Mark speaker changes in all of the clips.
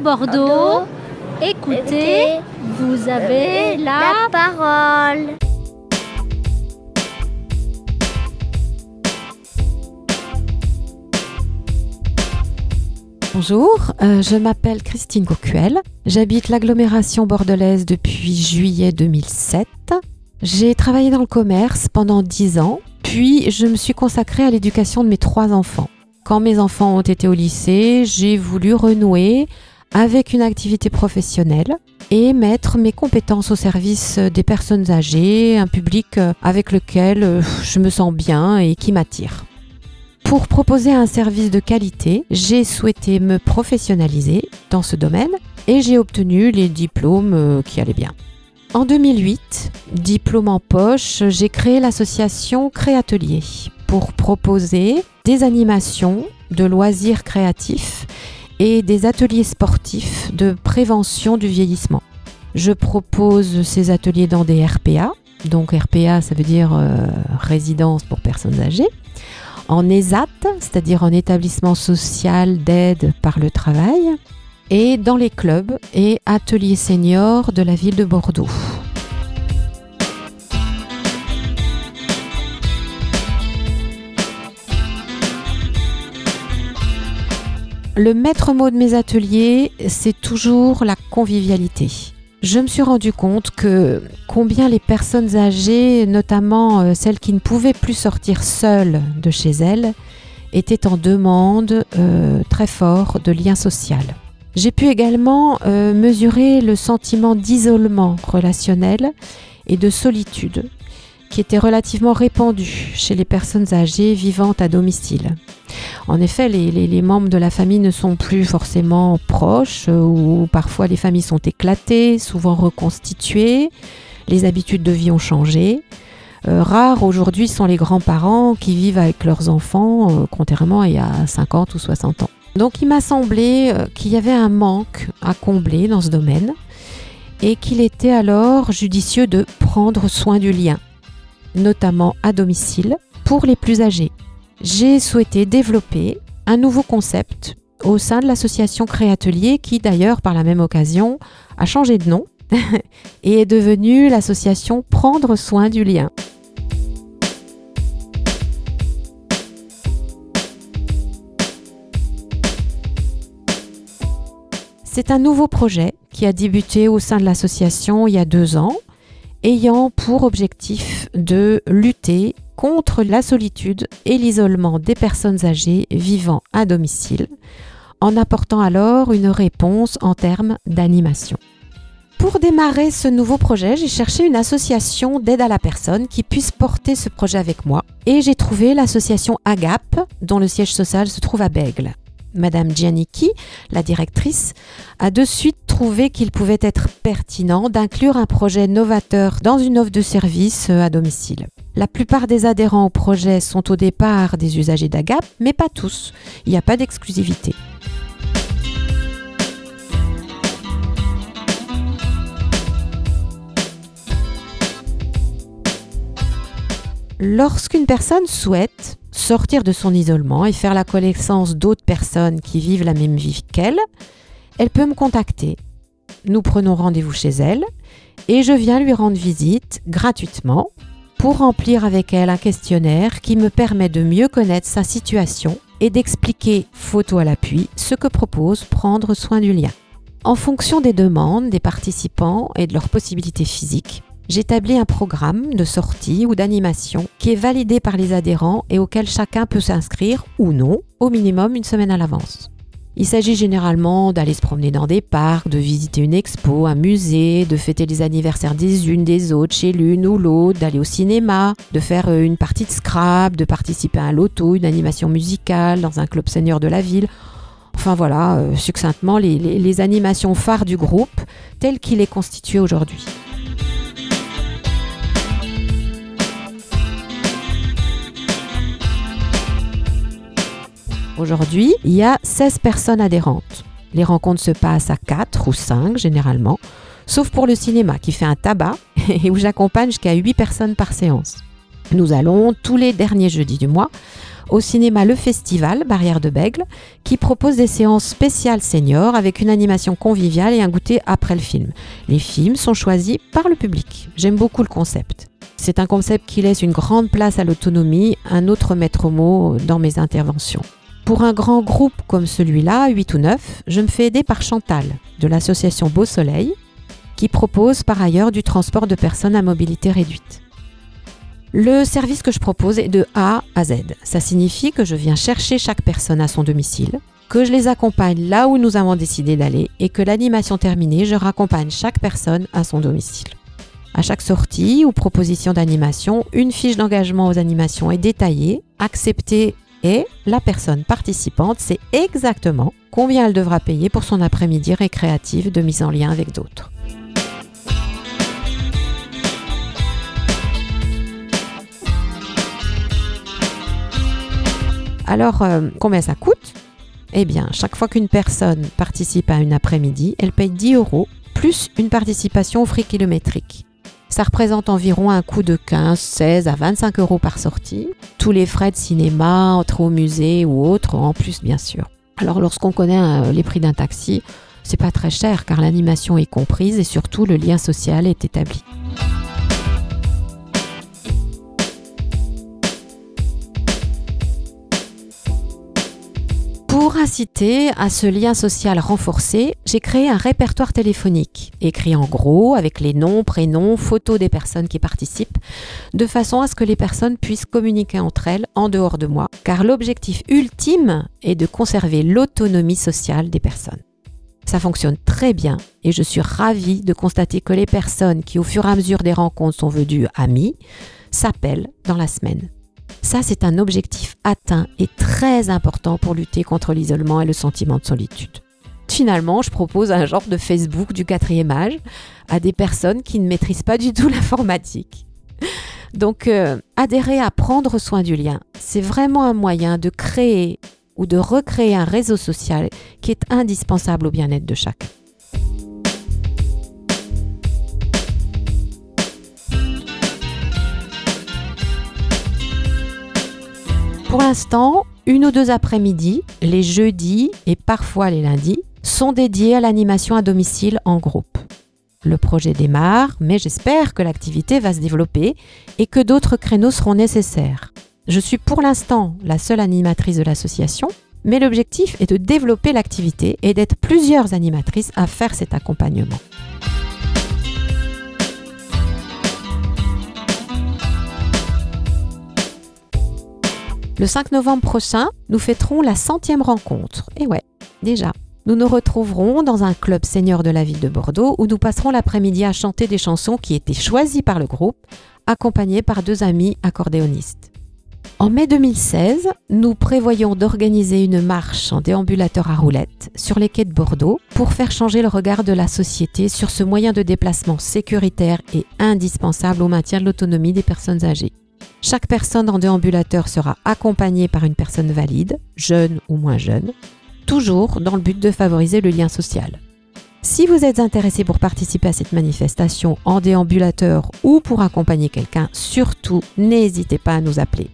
Speaker 1: Bordeaux. Écoutez, vous avez la...
Speaker 2: parole.
Speaker 3: Bonjour, euh, je m'appelle Christine Coquel. J'habite l'agglomération bordelaise depuis juillet 2007. J'ai travaillé dans le commerce pendant 10 ans, puis je me suis consacrée à l'éducation de mes trois enfants. Quand mes enfants ont été au lycée, j'ai voulu renouer avec une activité professionnelle et mettre mes compétences au service des personnes âgées, un public avec lequel euh, je me sens bien et qui m'attire. Pour proposer un service de qualité, j'ai souhaité me professionnaliser dans ce domaine et j'ai obtenu les diplômes euh, qui allaient bien. En 2008, diplôme en poche, j'ai créé l'association Créatelier pour proposer des animations de loisirs créatifs et des ateliers sportifs de prévention du vieillissement. Je propose ces ateliers dans des RPA, donc RPA ça veut dire euh, résidence pour personnes âgées, en ESAT, c'est-à-dire en établissement social d'aide par le travail, et dans les clubs et ateliers seniors de la ville de Bordeaux. Le maître mot de mes ateliers, c'est toujours la convivialité. Je me suis rendu compte que combien les personnes âgées, notamment euh, celles qui ne pouvaient plus sortir seules de chez elles, étaient en demande euh, très fort de lien social. J'ai pu également euh, mesurer le sentiment d'isolement relationnel et de solitude était relativement répandu chez les personnes âgées vivant à domicile. En effet, les, membres de la famille ne sont plus forcément proches euh, ou parfois les familles sont éclatées, souvent reconstituées, les habitudes de vie ont changé. Euh, rares aujourd'hui sont les grands-parents qui vivent avec leurs enfants, euh, contrairement à il y a 50 ou 60 ans. Donc il m'a semblé qu'il y avait un manque à combler dans ce domaine et qu'il était alors judicieux de prendre soin du lien notamment à domicile, pour les plus âgés. J'ai souhaité développer un nouveau concept au sein de l'association Créatelier qui d'ailleurs par la même occasion a changé de nom et est devenue l'association Prendre soin du lien. C'est un nouveau projet qui a débuté au sein de l'association il y a deux ans ayant pour objectif de lutter contre la solitude et l'isolement des personnes âgées vivant à domicile, en apportant alors une réponse en termes d'animation. Pour démarrer ce nouveau projet, j'ai cherché une association d'aide à la personne qui puisse porter ce projet avec moi et j'ai trouvé l'association AGAP dont le siège social se trouve à Bègle. Madame Giannicchi, la directrice, a de suite trouvé qu'il pouvait être pertinent d'inclure un projet novateur dans une offre de service euh, à domicile. La plupart des adhérents au projet sont au départ des usagers d'AGAP, mais pas tous. Il n'y a pas d'exclusivité. Lorsqu'une personne souhaite sortir de son isolement et faire la connaissance d'autres personnes qui vivent la même vie qu'elle, elle peut me contacter. Nous prenons rendez-vous chez elle et je viens lui rendre visite gratuitement pour remplir avec elle un questionnaire qui me permet de mieux connaître sa situation et d'expliquer, photo à l'appui, ce que propose prendre soin du lien. En fonction des demandes des participants et de leurs possibilités physiques, j'établis un programme de sortie ou d'animation qui est validé par les adhérents et auquel chacun peut s'inscrire ou non au minimum une semaine à l'avance. Il s'agit généralement d'aller se promener dans des parcs, de visiter une expo, un musée, de fêter les anniversaires des unes des autres chez l'une ou l'autre, d'aller au cinéma, de faire euh, une partie de scrap, de participer à un loto, une animation musicale dans un club senior de la ville. Enfin voilà, euh, succinctement, les, les animations phares du groupe tel qu'il est constitué aujourd'hui. Aujourd'hui, il y a 16 personnes adhérentes. Les rencontres se passent à 4 ou 5 généralement, sauf pour le cinéma qui fait un tabac et où j'accompagne jusqu'à 8 personnes par séance. Nous allons tous les derniers jeudis du mois au cinéma Le Festival, Barrière de Bègle, qui propose des séances spéciales seniors avec une animation conviviale et un goûter après le film. Les films sont choisis par le public. J'aime beaucoup le concept. C'est un concept qui laisse une grande place à l'autonomie, un autre maître mot dans mes interventions. Pour un grand groupe comme celui-là, 8 ou 9, je me fais aider par Chantal, de l'association Beau Soleil, qui propose par ailleurs du transport de personnes à mobilité réduite. Le service que je propose est de A à Z. Ça signifie que je viens chercher chaque personne à son domicile, que je les accompagne là où nous avons décidé d'aller et que l'animation terminée, je raccompagne chaque personne à son domicile. À chaque sortie ou proposition d'animation, une fiche d'engagement aux animations est détaillée, acceptée et la personne participante sait exactement combien elle devra payer pour son après-midi récréatif de mise en lien avec d'autres. Alors, euh, combien ça coûte? Eh bien, chaque fois qu'une personne participe à une après-midi, elle paye 10 euros plus une participation au frais kilométrique. Ça représente environ un coût de 15, 16 à 25 euros par sortie. Tous les frais de cinéma, entre au musée ou autres, en plus bien sûr. Alors lorsqu'on connaît euh, les prix d'un taxi, c'est pas très cher car l'animation est comprise et surtout le lien social est établi. Pour inciter à ce lien social renforcé, j'ai créé un répertoire téléphonique, écrit en gros avec les noms, prénoms, photos des personnes qui participent, de façon à ce que les personnes puissent communiquer entre elles en dehors de moi, car l'objectif ultime est de conserver l'autonomie sociale des personnes. Ça fonctionne très bien et je suis ravie de constater que les personnes qui au fur et à mesure des rencontres sont venues amies s'appellent dans la semaine. Ça, c'est un objectif atteint et très important pour lutter contre l'isolement et le sentiment de solitude. Finalement, je propose un genre de Facebook du quatrième âge à des personnes qui ne maîtrisent pas du tout l'informatique. Donc, euh, adhérer à prendre soin du lien, c'est vraiment un moyen de créer ou de recréer un réseau social qui est indispensable au bien-être de chacun. Pour l'instant, une ou deux après-midi, les jeudis et parfois les lundis, sont dédiés à l'animation à domicile en groupe. Le projet démarre, mais j'espère que l'activité va se développer et que d'autres créneaux seront nécessaires. Je suis pour l'instant la seule animatrice de l'association, mais l'objectif est de développer l'activité et d'être plusieurs animatrices à faire cet accompagnement. Le 5 novembre prochain, nous fêterons la centième rencontre. Et ouais, déjà. Nous nous retrouverons dans un club senior de la ville de Bordeaux où nous passerons l'après-midi à chanter des chansons qui étaient choisies par le groupe, accompagnés par deux amis accordéonistes. En mai 2016, nous prévoyons d'organiser une marche en déambulateur à roulettes sur les quais de Bordeaux pour faire changer le regard de la société sur ce moyen de déplacement sécuritaire et indispensable au maintien de l'autonomie des personnes âgées. Chaque personne en déambulateur sera accompagnée par une personne valide, jeune ou moins jeune, toujours dans le but de favoriser le lien social. Si vous êtes intéressé pour participer à cette manifestation en déambulateur ou pour accompagner quelqu'un, surtout n'hésitez pas à nous appeler.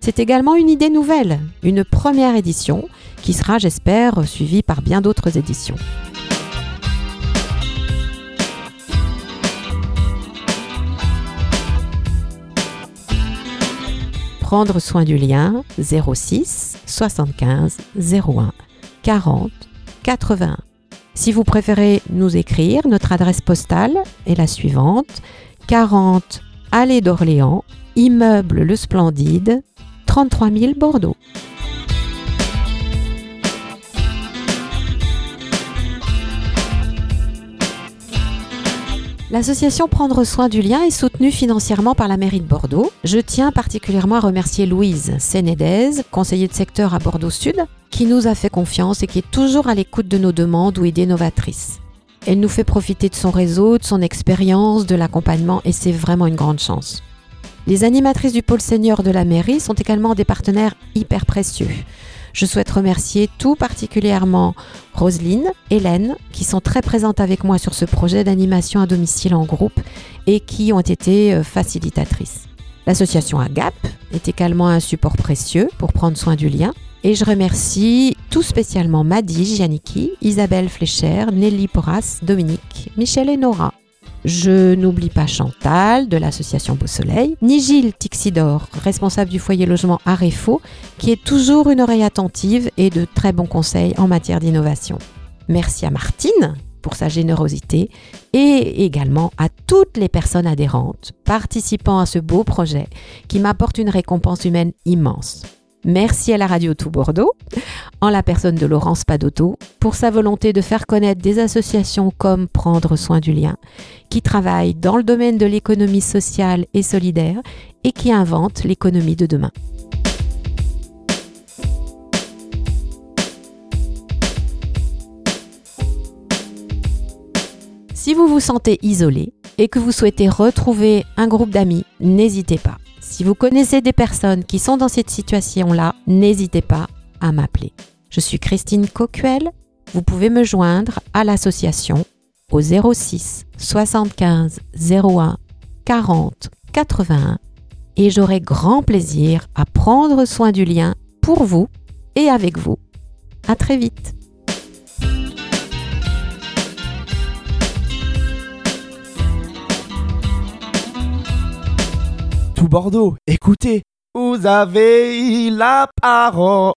Speaker 3: C'est également une idée nouvelle, une première édition qui sera, j'espère, suivie par bien d'autres éditions. Prendre soin du lien 06 75 01 40 81. Si vous préférez nous écrire, notre adresse postale est la suivante 40 Allée d'Orléans, immeuble Le Splendide, 33 000 Bordeaux. L'association Prendre soin du lien est soutenue financièrement par la mairie de Bordeaux. Je tiens particulièrement à remercier Louise Sénédez, conseiller de secteur à Bordeaux Sud, qui nous a fait confiance et qui est toujours à l'écoute de nos demandes ou idées novatrices. Elle nous fait profiter de son réseau, de son expérience, de l'accompagnement et c'est vraiment une grande chance. Les animatrices du pôle senior de la mairie sont également des partenaires hyper précieux. Je souhaite remercier tout particulièrement Roselyne, Hélène, qui sont très présentes avec moi sur ce projet d'animation à domicile en groupe et qui ont été euh, facilitatrices. L'association AGAP est également un support précieux pour prendre soin du lien. Et je remercie tout spécialement Madi Giannicki, Isabelle Flécher, Nelly Porras, Dominique, Michel et Nora. Je n'oublie pas Chantal de l'association Beau Soleil, ni Gilles Tixidor, responsable du foyer logement Arefo, qui est toujours une oreille attentive et de très bons conseils en matière d'innovation. Merci à Martine pour sa générosité et également à toutes les personnes adhérentes participant à ce beau projet qui m'apporte une récompense humaine immense. Merci à la radio Tout Bordeaux, en la personne de Laurence Padotto, pour sa volonté de faire connaître des associations comme Prendre soin du lien, qui travaillent dans le domaine de l'économie sociale et solidaire et qui inventent l'économie de demain. Si vous vous sentez isolé et que vous souhaitez retrouver un groupe d'amis, n'hésitez pas. Si vous connaissez des personnes qui sont dans cette situation-là, n'hésitez pas à m'appeler. Je suis Christine Coquel. Vous pouvez me joindre à l'association au 06 75 01 40 81 et j'aurai grand plaisir à prendre soin du lien pour vous et avec vous. À très vite.
Speaker 2: tout Bordeaux, écoutez, vous avez la parole.